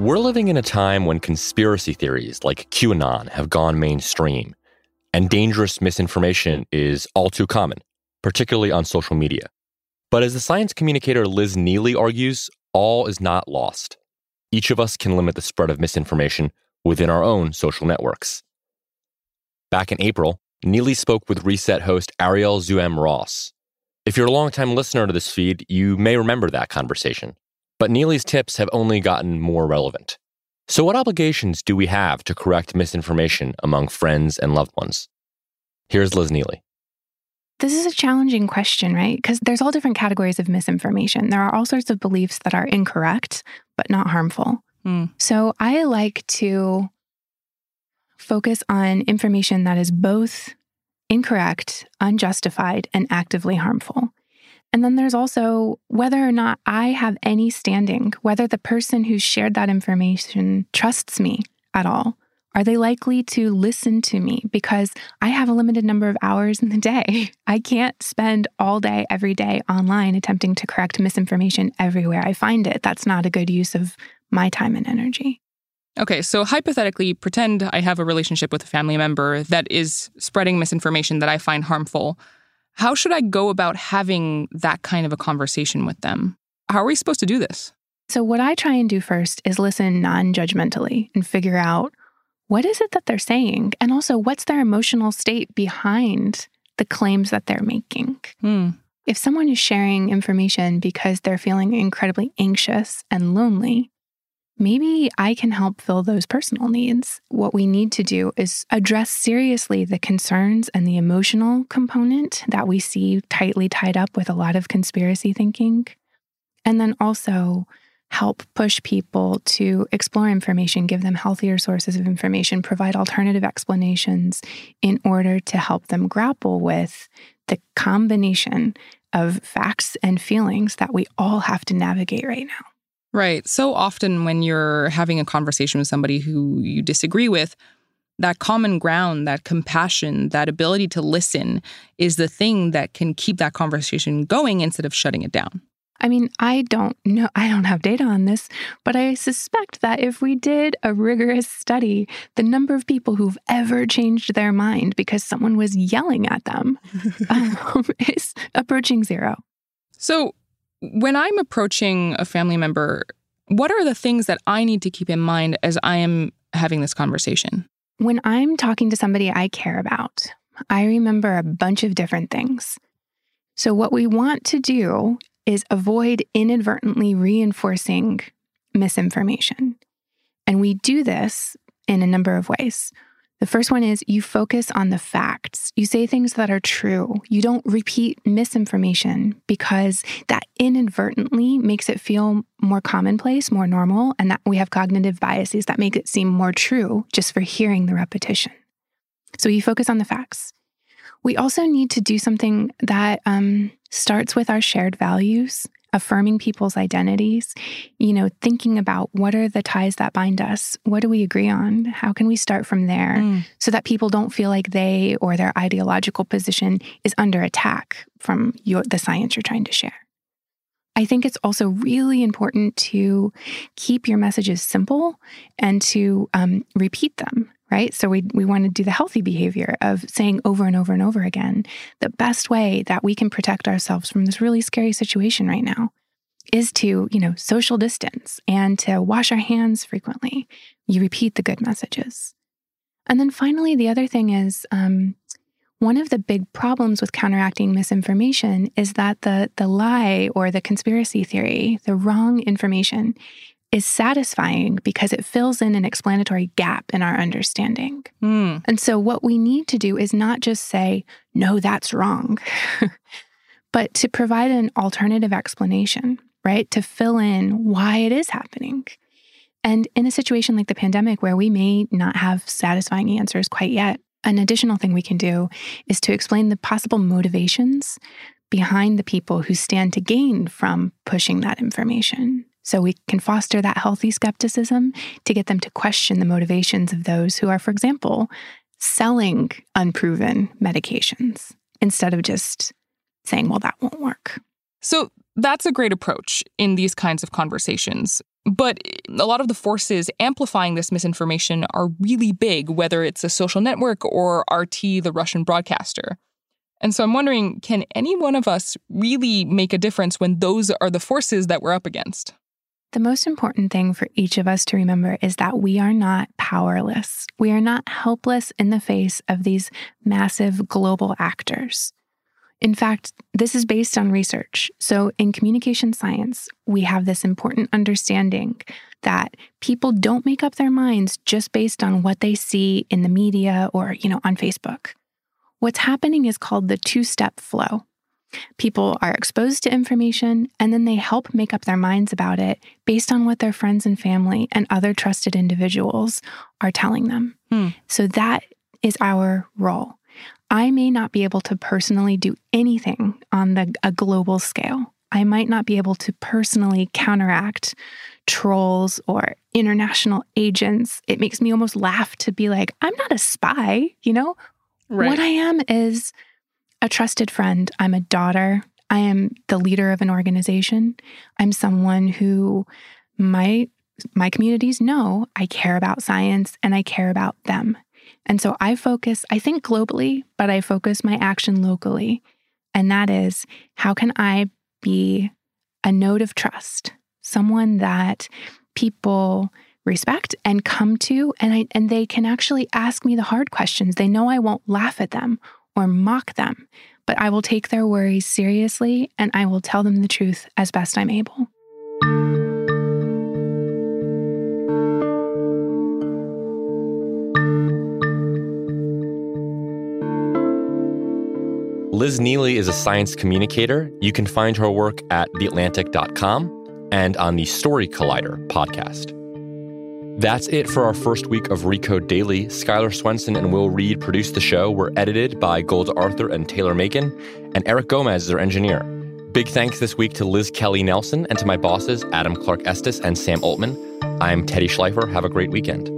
We're living in a time when conspiracy theories like QAnon have gone mainstream, and dangerous misinformation is all too common, particularly on social media. But as the science communicator Liz Neely argues, all is not lost. Each of us can limit the spread of misinformation within our own social networks. Back in April, Neely spoke with Reset host Arielle Duhaime-Ross. If you're a longtime listener to this feed, you may remember that conversation. But Neely's tips have only gotten more relevant. So, what obligations do we have to correct misinformation among friends and loved ones? Here's Liz Neely. This is a challenging question, right? Because there's all different categories of misinformation. There are all sorts of beliefs that are incorrect, but not harmful. Mm. So I like to focus on information that is both incorrect, unjustified, and actively harmful. And then there's also whether or not I have any standing, whether the person who shared that information trusts me at all. Are they likely to listen to me? Because I have a limited number of hours in the day. I can't spend all day, every day online attempting to correct misinformation everywhere I find it. That's not a good use of my time and energy. Okay, so hypothetically, pretend I have a relationship with a family member that is spreading misinformation that I find harmful. How should I go about having that kind of a conversation with them? How are we supposed to do this? So, what I try and do first is listen non judgmentally and figure out what is it that they're saying? And also, what's their emotional state behind the claims that they're making? Hmm. If someone is sharing information because they're feeling incredibly anxious and lonely, maybe I can help fill those personal needs. What we need to do is address seriously the concerns and the emotional component that we see tightly tied up with a lot of conspiracy thinking. And then also help push people to explore information, give them healthier sources of information, provide alternative explanations in order to help them grapple with the combination of facts and feelings that we all have to navigate right now. Right. So often when you're having a conversation with somebody who you disagree with, that common ground, that compassion, that ability to listen is the thing that can keep that conversation going instead of shutting it down. I mean, I don't know, I don't have data on this, but I suspect that if we did a rigorous study, the number of people who've ever changed their mind because someone was yelling at them um, is approaching zero. So, when I'm approaching a family member, what are the things that I need to keep in mind as I am having this conversation? When I'm talking to somebody I care about, I remember a bunch of different things. So, what we want to do is avoid inadvertently reinforcing misinformation. And we do this in a number of ways. The first one is you focus on the facts. You say things that are true. You don't repeat misinformation because that inadvertently makes it feel more commonplace, more normal, and that we have cognitive biases that make it seem more true just for hearing the repetition. So you focus on the facts. We also need to do something that um, starts with our shared values, affirming people's identities, you know, thinking about what are the ties that bind us? What do we agree on? How can we start from there mm. so that people don't feel like they or their ideological position is under attack from your, the science you're trying to share? I think it's also really important to keep your messages simple and to um, repeat them right? So we, we want to do the healthy behavior of saying over and over and over again the best way that we can protect ourselves from this really scary situation right now is to, you know, social distance and to wash our hands frequently. You repeat the good messages. And then finally, the other thing is um, one of the big problems with counteracting misinformation is that the, the lie or the conspiracy theory, the wrong information, is satisfying because it fills in an explanatory gap in our understanding. Mm. And so, what we need to do is not just say, no, that's wrong, but to provide an alternative explanation, right? To fill in why it is happening. And in a situation like the pandemic, where we may not have satisfying answers quite yet, an additional thing we can do is to explain the possible motivations behind the people who stand to gain from pushing that information. So we can foster that healthy skepticism to get them to question the motivations of those who are, for example, selling unproven medications instead of just saying, well, that won't work. So that's a great approach in these kinds of conversations. But a lot of the forces amplifying this misinformation are really big, whether it's a social network or RT, the Russian broadcaster. And so I'm wondering can any one of us really make a difference when those are the forces that we're up against? The most important thing for each of us to remember is that we are not powerless. We are not helpless in the face of these massive global actors. In fact, this is based on research. So, in communication science, we have this important understanding that people don't make up their minds just based on what they see in the media or, you know, on Facebook. What's happening is called the two-step flow. People are exposed to information and then they help make up their minds about it based on what their friends and family and other trusted individuals are telling them. Hmm. So that is our role. I may not be able to personally do anything on the, a global scale. I might not be able to personally counteract trolls or international agents. It makes me almost laugh to be like, I'm not a spy, you know? Right. What I am is a trusted friend. I'm a daughter. I am the leader of an organization. I'm someone who my my communities know I care about science and I care about them. And so I focus, I think globally, but I focus my action locally. And that is how can I be a node of trust, someone that people respect and come to and I and they can actually ask me the hard questions. They know I won't laugh at them or mock them, but I will take their worries seriously and I will tell them the truth as best I'm able. Liz Neely is a science communicator. You can find her work at theatlantic.com and on the Story Collider podcast. That's it for our first week of Recode Daily. Skylar Swenson and Will Reed produced the show. We're edited by Golda Arthur and Taylor Macon, and Eric Gomez is our engineer. Big thanks this week to Liz Kelly Nelson and to my bosses, Adam Clark Estes and Sam Oltman. I'm Teddy Schleifer. Have a great weekend.